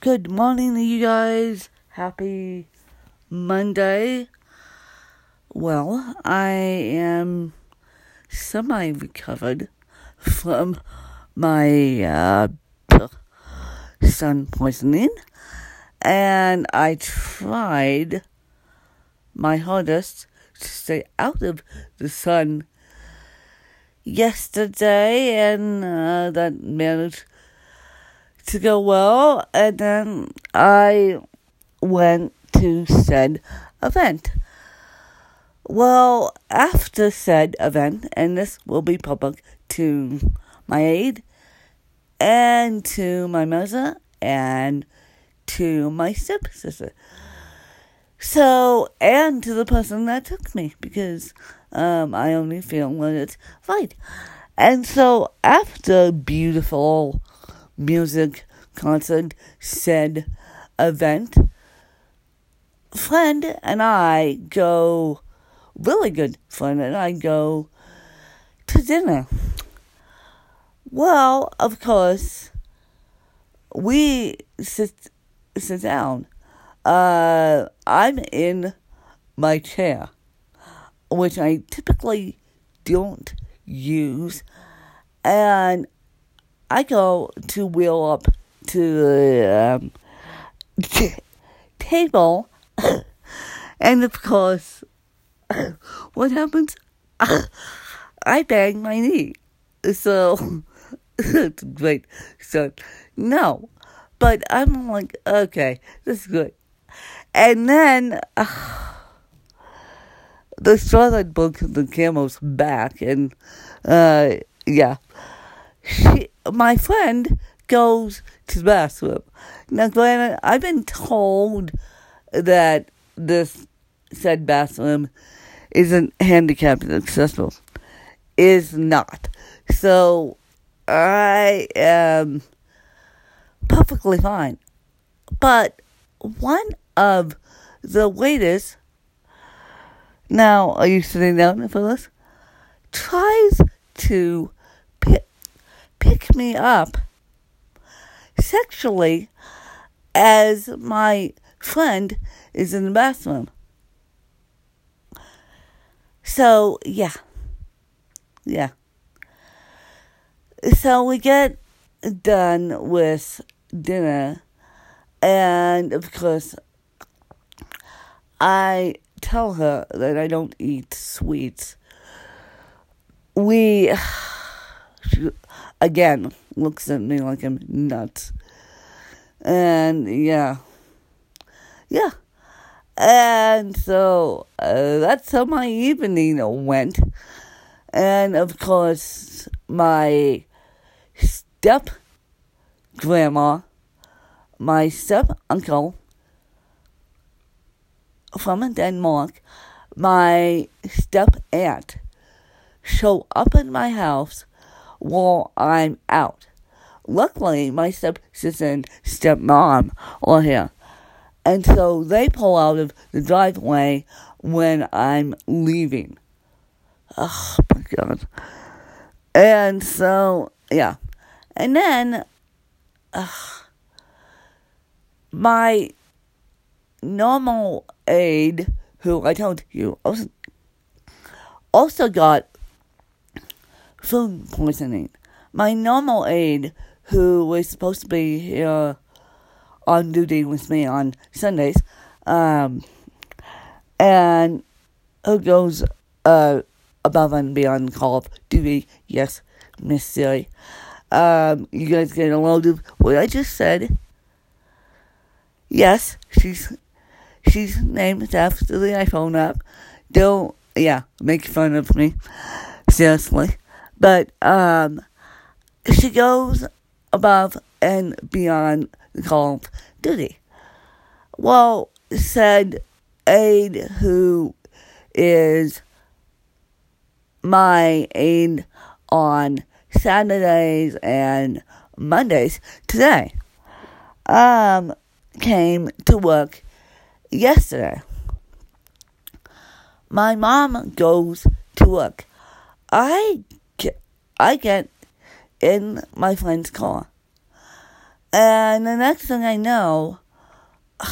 Good morning to you guys. Happy Monday. Well, I am semi recovered from my uh, sun poisoning, and I tried my hardest to stay out of the sun yesterday, and uh, that managed to go well. And then I went to said event. Well, after said event, and this will be public to my aide and to my mother and to my stepsister. So, and to the person that took me because um, I only feel when it's right. And so, after beautiful music concert said event, friend and I go, really good friend and I go to dinner. Well, of course, we sit sit down. Uh, I'm in my chair, which I typically don't use, and I go to wheel up to the um, t- table, and of course, what happens? I bang my knee. So, great. So, no. But I'm like, okay, this is good. And then, uh, the that broke the camel's back, and, uh, yeah. She, my friend goes to the bathroom. Now, granted, I've been told that this said bathroom isn't handicapped accessible. Is not. So, I am perfectly fine. But one of the waiters, now, are you sitting down for this? Tries to pick me up sexually as my friend is in the bathroom. So, yeah. Yeah. So we get done with dinner, and of course, I tell her that I don't eat sweets. We, again, looks at me like I'm nuts. And yeah. Yeah. And so uh, that's how my evening went. And of course, my step grandma, my step uncle from Denmark, my step aunt show up in my house while I'm out. Luckily, my stepsister and stepmom are here. And so they pull out of the driveway when I'm leaving. Oh my god. And so, yeah. And then, uh, my normal aide, who I told you, also, also got food poisoning. My normal aide, who was supposed to be here on duty with me on Sundays, um, and who goes uh, above and beyond call of duty, yes, Miss Siri. Um, you guys get a load of what I just said. Yes, she's she's named after the iPhone app. Don't yeah, make fun of me. Seriously. But um she goes above and beyond the call of duty. Well, said aide who is my aide on Saturdays and Mondays today um came to work yesterday. My mom goes to work. I I get in my friend's car. And the next thing I know,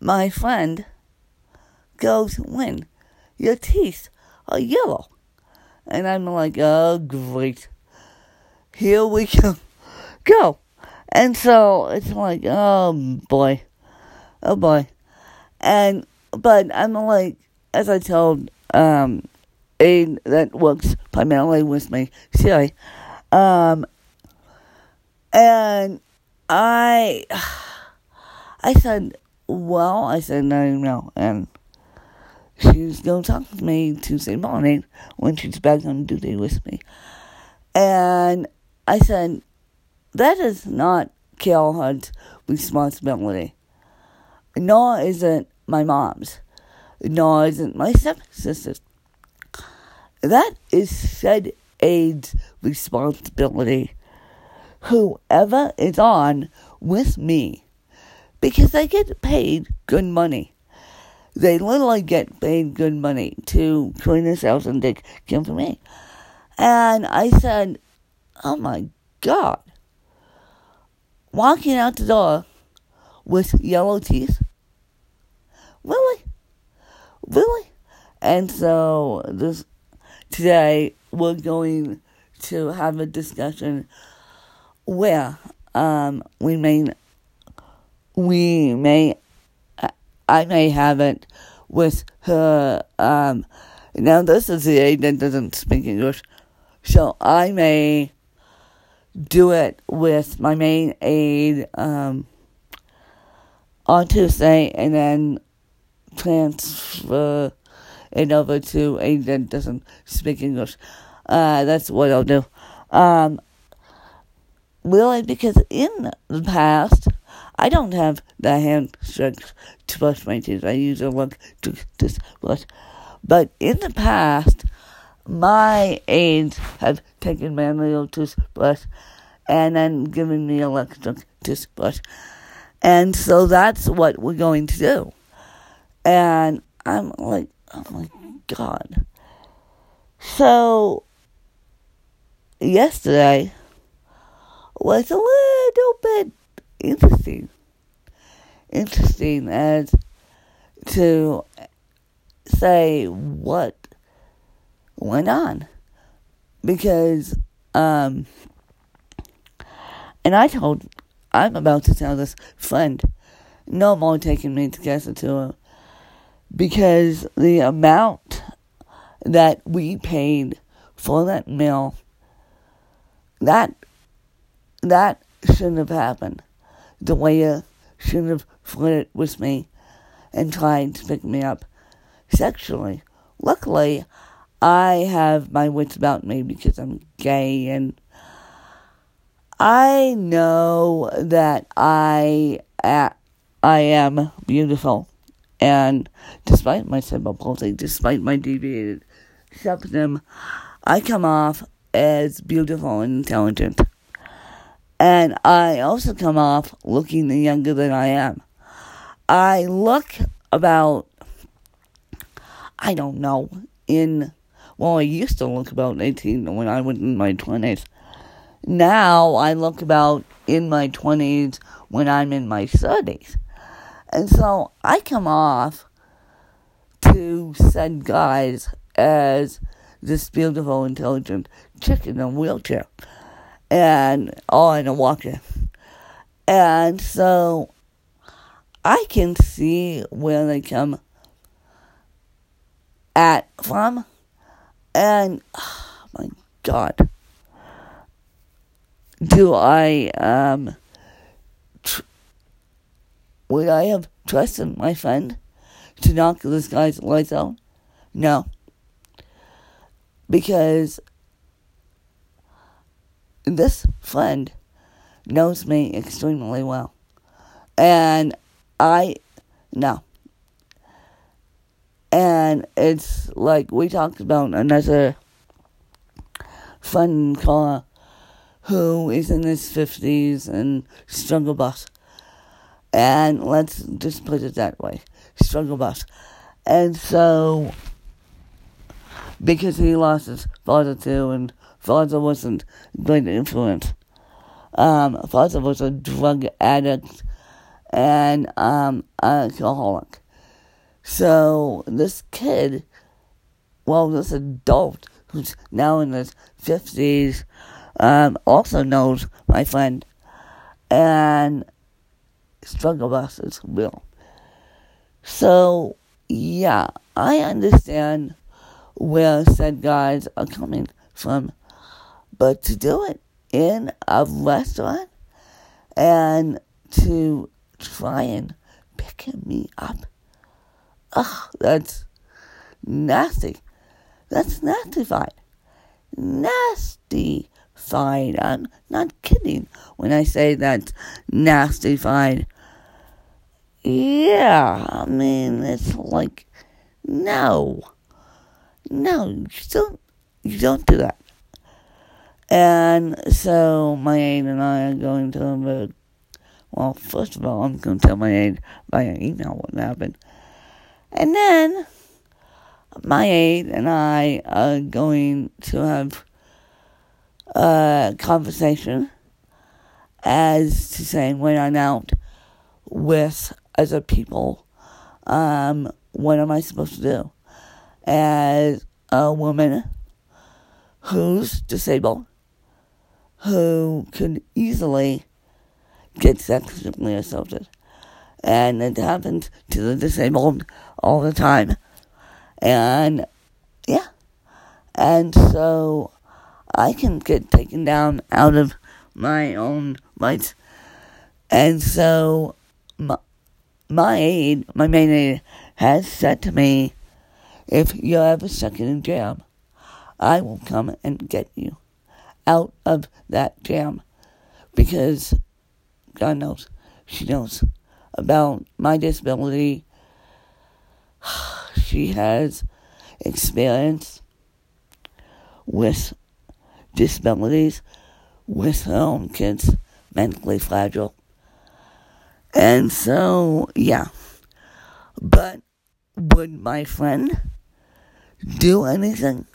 my friend goes, When? Your teeth are yellow. And I'm like, Oh, great. Here we go. Go. And so it's like, oh boy. Oh boy. And, but I'm like, as I told, um, that works primarily with me, Siri, um, and I, I said, well, I said, no, no, and she's going to talk to me Tuesday morning when she's back on duty with me. And I said, that is not Carol Hunt's responsibility. Nor is it my mom's. Nor is it my stepsister's. That is said aid's responsibility. Whoever is on with me, because they get paid good money. They literally get paid good money to clean house and take care of me. And I said, Oh my God. Walking out the door with yellow teeth? Really? Really? And so this today we're going to have a discussion where um, we may we may I may have it with her um, now this is the aide that doesn't speak English so I may do it with my main aide um, on Tuesday and then transfer over to a that doesn't speak English. Uh, that's what I'll do. Um, really, because in the past, I don't have the hand strength to brush my teeth. I use a look to just brush. But in the past, my aides have taken manual toothbrush and then given me electric toothbrush. And so that's what we're going to do. And I'm like, oh my God. So, yesterday was a little bit interesting. Interesting as to say what went on. Because, um, and I told, I'm about to tell this friend, no more taking me to Casa Tua because the amount that we paid for that meal, that that shouldn't have happened. The waiter shouldn't have flirted with me and tried to pick me up sexually. Luckily, I have my wits about me because I'm gay and I know that I I am beautiful and despite my cerebral palsy, despite my deviated septum, I come off as beautiful and intelligent. And I also come off looking younger than I am. I look about, I don't know, in, well, I used to look about 18 when I was in my 20s. Now I look about in my 20s when I'm in my 30s. And so I come off to said guys as this beautiful, intelligent chick in a wheelchair and all in a walker. And so I can see where they come at from. And oh my God, do I um would I have trusted my friend to knock this guy's lights out? No. Because this friend knows me extremely well. And I, no. And it's like we talked about another friend caller who is in his 50s and struggle bus. And let's just put it that way struggle bus. And so, because he lost his father too, and father wasn't great influence Um, father was a drug addict and um, alcoholic. So this kid, well, this adult who's now in his fifties, um, also knows my friend, and struggle is real. So yeah, I understand where said guys are coming from, but to do it in a restaurant and to try and pick me up, ugh, that's nasty. That's nasty fine. Nasty fine. I'm not kidding when I say that's nasty fine. Yeah, I mean, it's like, no. No, you don't, you don't do that. And so my aide and I are going to a, well, first of all, I'm going to tell my aide via email what happened. And then my aide and I are going to have a conversation as to saying when I'm out with other people, um, what am I supposed to do? As a woman who's disabled, who could easily get sexually assaulted. And it happens to the disabled all the time. And yeah. And so I can get taken down out of my own rights. And so my, my aide, my main aide, has said to me, if stuck in a jam, I will come and get you out of that jam. Because God knows, she knows about my disability. She has experience with disabilities, with her own kids, mentally fragile. And so, yeah. But would my friend do anything?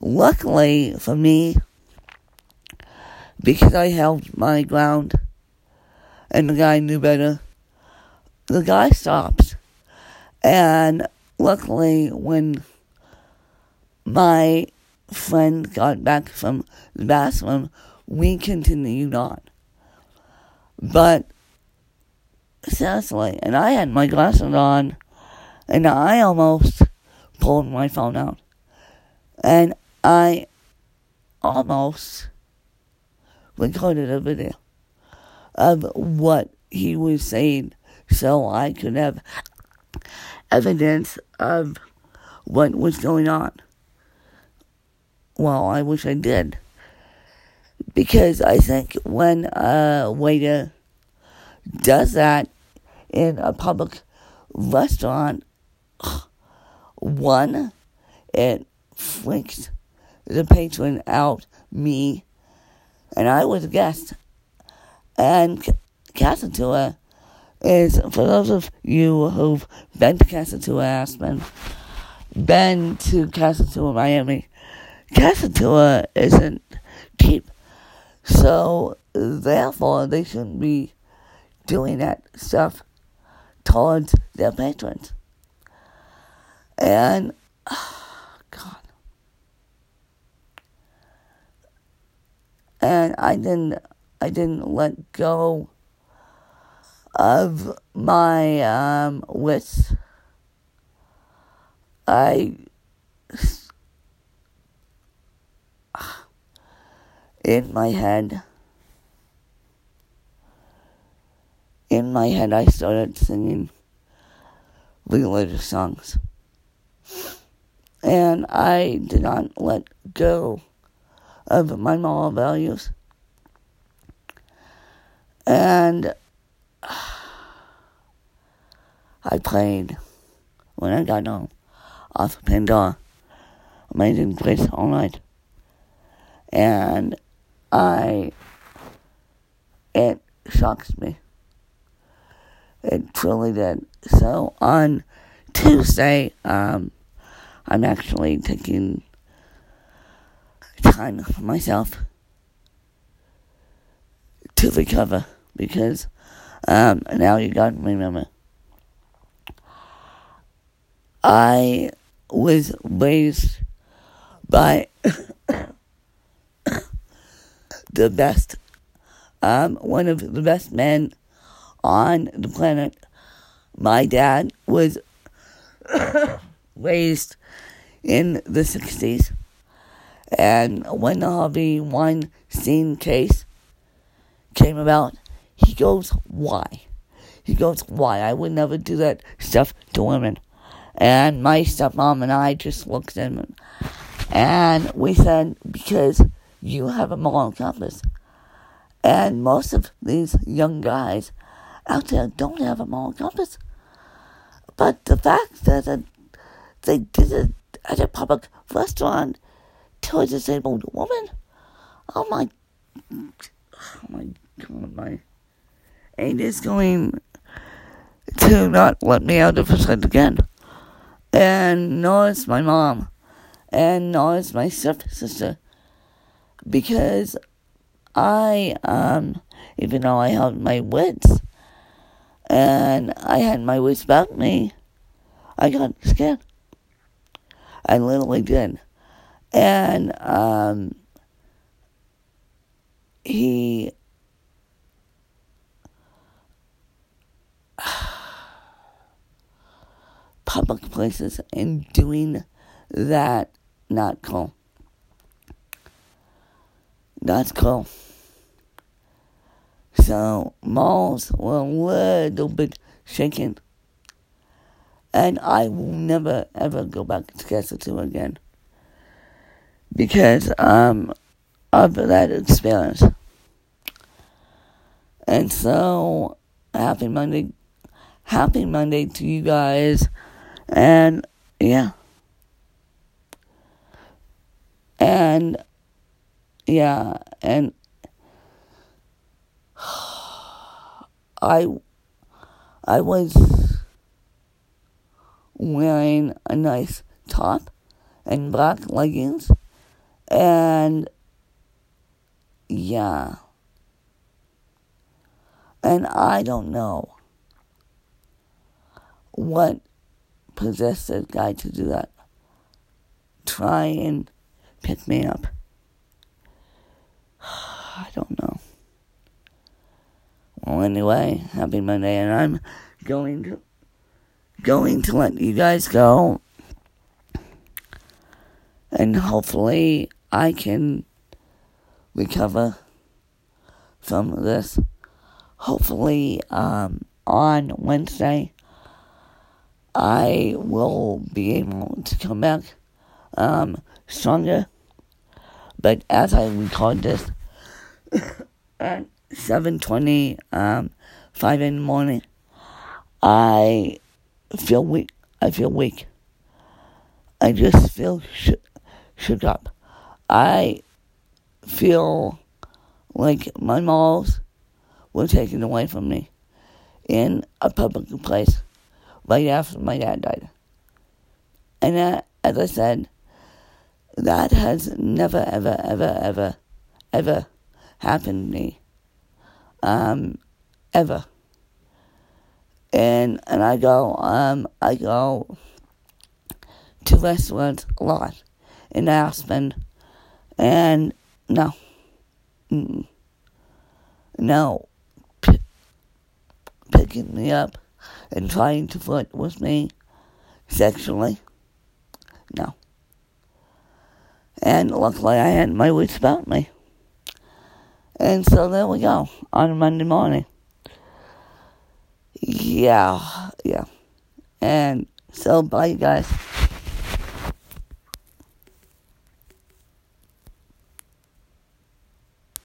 Luckily for me, because I held my ground and the guy knew better, the guy stops. And luckily, when my friend got back from the bathroom, we continued on. But seriously, and I had my glasses on, and I almost pulled my phone out. And I almost recorded a video of what he was saying so I could have evidence of what was going on. Well, I wish I did. Because I think when a waiter does that in a public restaurant, one, it freaks the patron out, me, and I was a guest. And Casa Tua is, for those of you who've been to Casa Tua Aspen, been to Casa Tua Miami, Casa Tua isn't cheap. So, therefore, they shouldn't be doing that stuff towards their patrons. And, oh, God. And I didn't, I didn't let go of my um, wits. I in my head in my head I started singing religious songs. And I did not let go of my moral values. And I played when I got home off of Pandora. Amazing Grace all night. And I, it shocks me. It truly did. So on Tuesday, um, I'm actually taking time for myself to recover because um, now you got remember. I was raised by the best, um, one of the best men on the planet. My dad was raised in the 60s. And when the Harvey Weinstein case came about, he goes, Why? He goes, Why? I would never do that stuff to women. And my stepmom and I just looked at him and we said, Because you have a moral compass. And most of these young guys out there don't have a moral compass. But the fact that they did it at a public restaurant to a disabled woman, oh my, oh my god, my ain't is going to not let me out of head again. And nor is my mom. And nor is my stepsister. Because I, um, even though I have my wits, and I had my wits about me, I got scared. I literally did. And um, he public places and doing that not cool. That's cool. So malls were a little bit shaken. And I will never ever go back to Casa Tua again. Because um of that experience. And so happy Monday happy Monday to you guys and yeah. And yeah, and I I was wearing a nice top and black leggings and yeah. And I don't know what possessed that guy to do that. Try and pick me up. I don't know. Well, anyway, happy Monday, and I'm going to going to let you guys go, and hopefully I can recover from this. Hopefully, um, on Wednesday, I will be able to come back um, stronger. But as I record this at 7.20, um, 5 in the morning, I feel weak. I feel weak. I just feel sh- shook up. I feel like my morals were taken away from me in a public place right after my dad died. And that, as I said, that has never, ever, ever, ever, ever happened to me. Um, ever. And and I go, um, I go to restaurants a lot in Aspen, and no, no, P- picking me up and trying to flirt with me sexually, no. And luckily, I had my wits about me. And so there we go on Monday morning. Yeah, yeah. And so, bye, guys.